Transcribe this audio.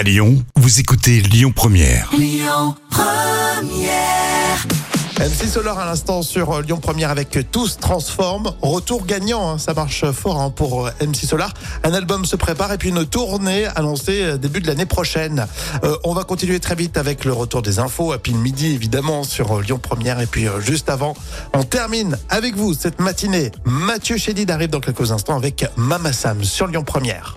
À Lyon, vous écoutez Lyon Première. MC Solar à l'instant sur euh, Lyon Première avec Tous Transforme. Retour gagnant, hein, ça marche fort hein, pour euh, MC Solar. Un album se prépare et puis une tournée annoncée euh, début de l'année prochaine. Euh, on va continuer très vite avec le retour des infos, à pile midi évidemment sur Lyon Première. Et puis euh, juste avant, on termine avec vous cette matinée. Mathieu Chédid arrive dans quelques instants avec Mama Sam sur Lyon Première.